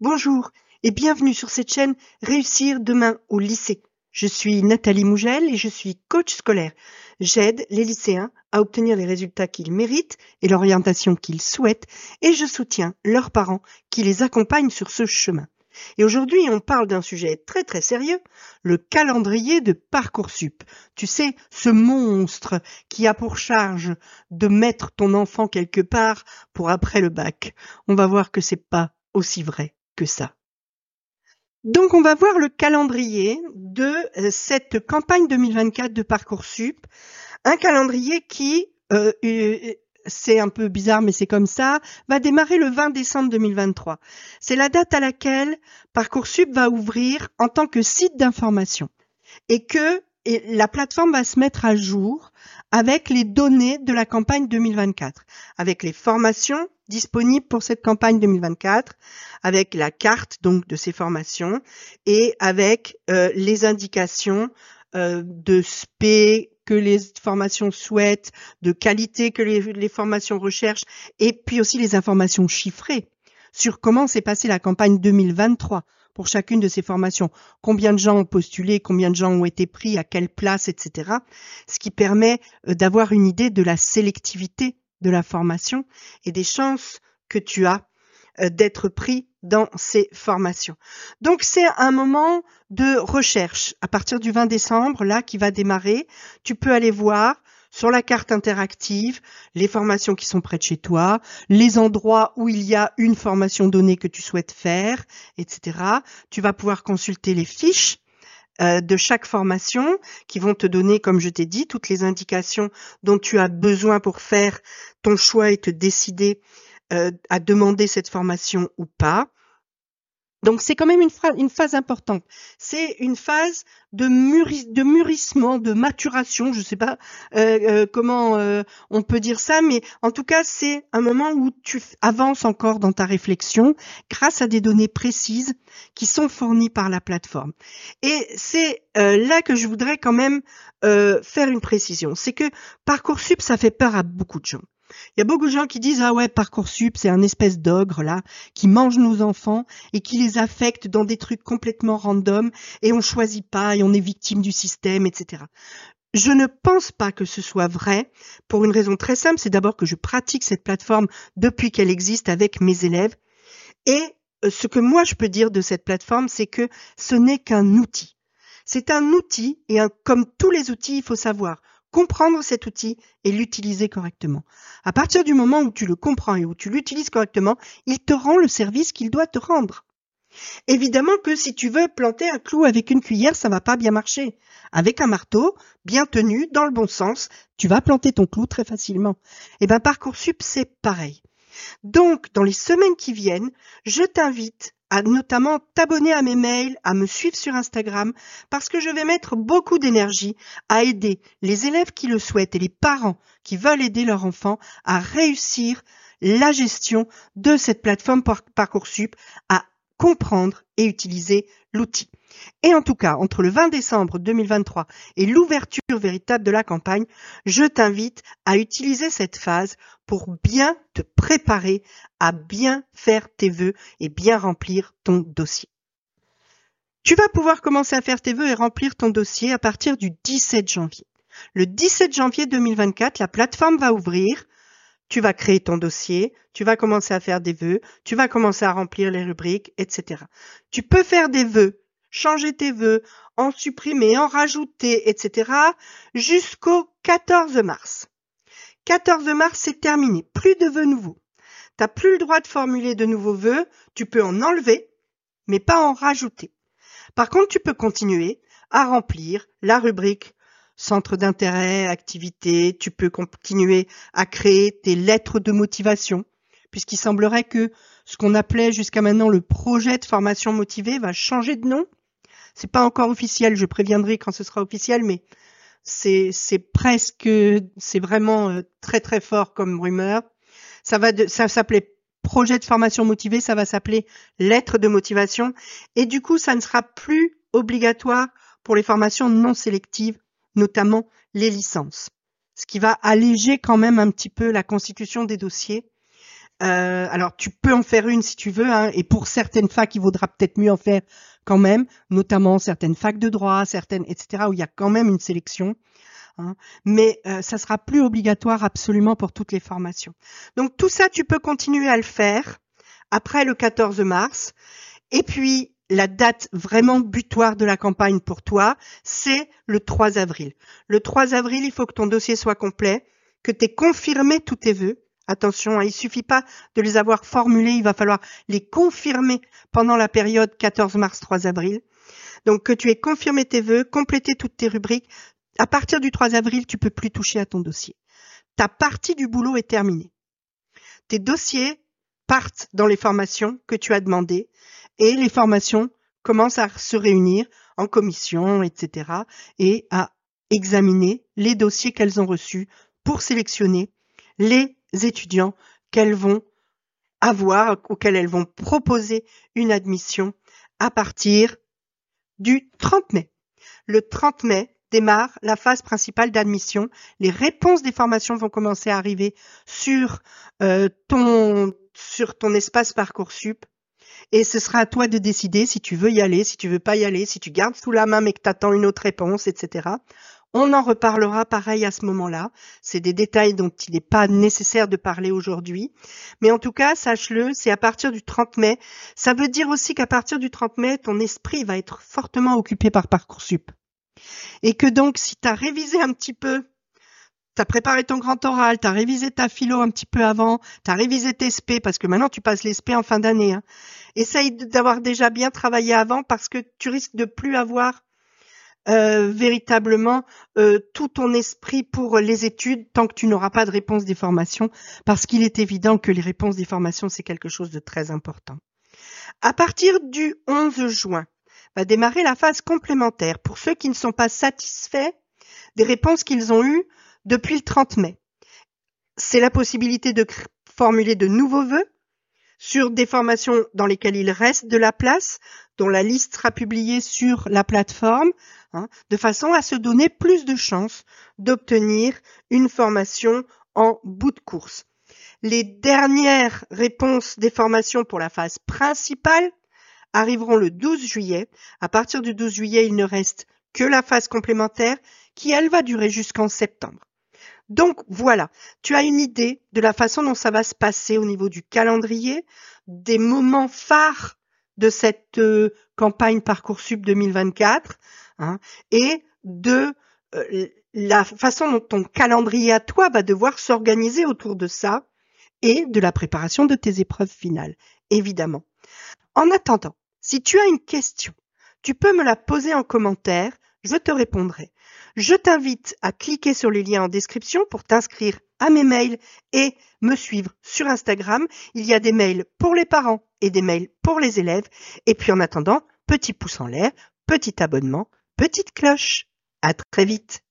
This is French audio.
Bonjour et bienvenue sur cette chaîne Réussir demain au lycée. Je suis Nathalie Mougel et je suis coach scolaire. J'aide les lycéens à obtenir les résultats qu'ils méritent et l'orientation qu'ils souhaitent et je soutiens leurs parents qui les accompagnent sur ce chemin. Et aujourd'hui, on parle d'un sujet très très sérieux, le calendrier de Parcoursup. Tu sais, ce monstre qui a pour charge de mettre ton enfant quelque part pour après le bac. On va voir que c'est pas aussi vrai que ça. Donc on va voir le calendrier de euh, cette campagne 2024 de Parcoursup, un calendrier qui euh, c'est un peu bizarre, mais c'est comme ça, va démarrer le 20 décembre 2023. C'est la date à laquelle Parcoursup va ouvrir en tant que site d'information et que la plateforme va se mettre à jour avec les données de la campagne 2024, avec les formations disponibles pour cette campagne 2024, avec la carte donc de ces formations et avec euh, les indications euh, de SP, que les formations souhaitent, de qualité que les, formations recherchent, et puis aussi les informations chiffrées sur comment s'est passée la campagne 2023 pour chacune de ces formations, combien de gens ont postulé, combien de gens ont été pris, à quelle place, etc. Ce qui permet euh, d'avoir une idée de la sélectivité de la formation et des chances que tu as euh, d'être pris dans ces formations. Donc c'est un moment de recherche à partir du 20 décembre, là, qui va démarrer. Tu peux aller voir sur la carte interactive les formations qui sont près de chez toi, les endroits où il y a une formation donnée que tu souhaites faire, etc. Tu vas pouvoir consulter les fiches de chaque formation qui vont te donner, comme je t'ai dit, toutes les indications dont tu as besoin pour faire ton choix et te décider euh, à demander cette formation ou pas. Donc c'est quand même une, phase importante. C'est une phase de, mûrissement, de maturation. Je ne sais pas euh, euh, comment on peut dire ça, mais en tout cas c'est un moment où tu avances encore dans ta réflexion grâce à des données précises qui sont fournies par la plateforme. Et c'est là que je voudrais quand même faire une précision. C'est que parcoursup ça fait peur à beaucoup de gens. Il y a beaucoup de gens qui disent ah ouais parcoursup c'est un espèce d'ogre là qui mange nos enfants et qui les affecte dans des trucs complètement random et on choisit pas et on est victime du système etc. Je ne pense pas que ce soit vrai pour une raison très simple, c'est d'abord que je pratique cette plateforme depuis qu'elle existe avec mes élèves et euh, ce que moi je peux dire de cette plateforme c'est que ce n'est qu'un outil. C'est un outil et comme tous les outils il faut savoir comprendre cet outil et l'utiliser correctement. À partir du moment où tu le comprends et où tu l'utilises correctement, il te rend le service qu'il doit te rendre. Évidemment que si tu veux planter un clou avec une cuillère, ça va pas bien marcher. Avec un marteau, bien tenu, dans le bon sens, tu vas planter ton clou très facilement. Et eh ben, Parcoursup, c'est pareil. Donc, dans les semaines qui viennent, je t'invite à notamment t'abonner à mes mails, à me suivre sur Instagram, parce que je vais mettre beaucoup d'énergie à aider les élèves qui le souhaitent et les parents qui veulent aider leur enfant à réussir la gestion de cette plateforme Parcoursup, à comprendre et utiliser l'outil. Et en tout cas, entre le 20 décembre 2023 et l'ouverture véritable de la campagne, je t'invite à utiliser cette phase pour bien te préparer à bien faire tes vœux et bien remplir ton dossier. Tu vas pouvoir commencer à faire tes vœux et remplir ton dossier à partir du 17 janvier. Le 17 janvier 2024, la plateforme va ouvrir. Tu vas créer ton dossier, tu vas commencer à faire des vœux, tu vas commencer à remplir les rubriques, etc. Tu peux faire des vœux changer tes vœux, en supprimer, en rajouter, etc. jusqu'au 14 mars. 14 mars, c'est terminé. Plus de vœux nouveaux. T'as plus le droit de formuler de nouveaux vœux. Tu peux en enlever, mais pas en rajouter. Par contre, tu peux continuer à remplir la rubrique centre d'intérêt, activité. Tu peux continuer à créer tes lettres de motivation, puisqu'il semblerait que ce qu'on appelait jusqu'à maintenant le projet de formation motivée va changer de nom c'est pas encore officiel, je préviendrai quand ce sera officiel, mais c'est presque, c'est vraiment euh, très très fort comme rumeur. Ça va de, ça s'appelait projet de formation motivée, ça va s'appeler lettre de motivation, et du coup, ça ne sera plus obligatoire pour les formations non sélectives, notamment les licences. Ce qui va alléger quand même un petit peu la constitution des dossiers. Euh, alors tu peux en faire une si tu veux, hein, et pour certaines facs, il vaudra peut-être mieux en faire quand même, notamment certaines facs de droit, certaines, etc., où il y a quand même une sélection. Hein, mais euh, ça sera plus obligatoire absolument pour toutes les formations. Donc tout ça, tu peux continuer à le faire après le 14 mars. Et puis la date vraiment butoir de la campagne pour toi, c'est le 3 avril. Le 3 avril, il faut que ton dossier soit complet, que tu aies confirmé tous tes vœux. Attention, hein, il suffit pas de les avoir formulés, il va falloir les confirmer pendant la période 14 mars 3 avril. Donc que tu aies confirmé tes vœux, complété toutes tes rubriques. À partir du 3 avril, tu peux plus toucher à ton dossier. Ta partie du boulot est terminée. Tes dossiers partent dans les formations que tu as demandées et les formations commencent à se réunir en commission, etc. et à examiner les dossiers qu'elles ont reçus pour sélectionner les étudiants qu'elles vont avoir, auxquels elles vont proposer une admission à partir du 30 mai. Le 30 mai démarre la phase principale d'admission. Les réponses des formations vont commencer à arriver sur euh, ton sur ton espace Parcoursup et ce sera à toi de décider si tu veux y aller, si tu veux pas y aller, si tu gardes sous la main mais que tu attends une autre réponse, etc. On en reparlera pareil à ce moment-là. C'est des détails dont il n'est pas nécessaire de parler aujourd'hui. Mais en tout cas, sache-le, c'est à partir du 30 mai. Ça veut dire aussi qu'à partir du 30 mai, ton esprit va être fortement occupé par Parcoursup. Et que donc, si tu as révisé un petit peu, tu as préparé ton grand oral, tu as révisé ta philo un petit peu avant, tu as révisé tes SP, parce que maintenant tu passes les SP en fin d'année. Hein. Essaye d'avoir déjà bien travaillé avant parce que tu risques de plus avoir euh, véritablement euh, tout ton esprit pour les études tant que tu n'auras pas de réponse des formations, parce qu'il est évident que les réponses des formations, c'est quelque chose de très important. À partir du 11 juin, va démarrer la phase complémentaire pour ceux qui ne sont pas satisfaits des réponses qu'ils ont eues depuis le 30 mai. C'est la possibilité de formuler de nouveaux vœux sur des formations dans lesquelles il reste de la place, dont la liste sera publiée sur la plateforme, hein, de façon à se donner plus de chances d'obtenir une formation en bout de course. Les dernières réponses des formations pour la phase principale arriveront le 12 juillet. À partir du 12 juillet, il ne reste que la phase complémentaire qui, elle, va durer jusqu'en septembre. Donc voilà, tu as une idée de la façon dont ça va se passer au niveau du calendrier, des moments phares de cette euh, campagne Parcoursup 2024 hein, et de euh, la façon dont ton calendrier à toi va devoir s'organiser autour de ça et de la préparation de tes épreuves finales, évidemment. En attendant, si tu as une question, tu peux me la poser en commentaire, je te répondrai. Je t'invite à cliquer sur les liens en description pour t'inscrire à mes mails et me suivre sur Instagram. Il y a des mails pour les parents et des mails pour les élèves. Et puis en attendant, petit pouce en l'air, petit abonnement, petite cloche. À très vite.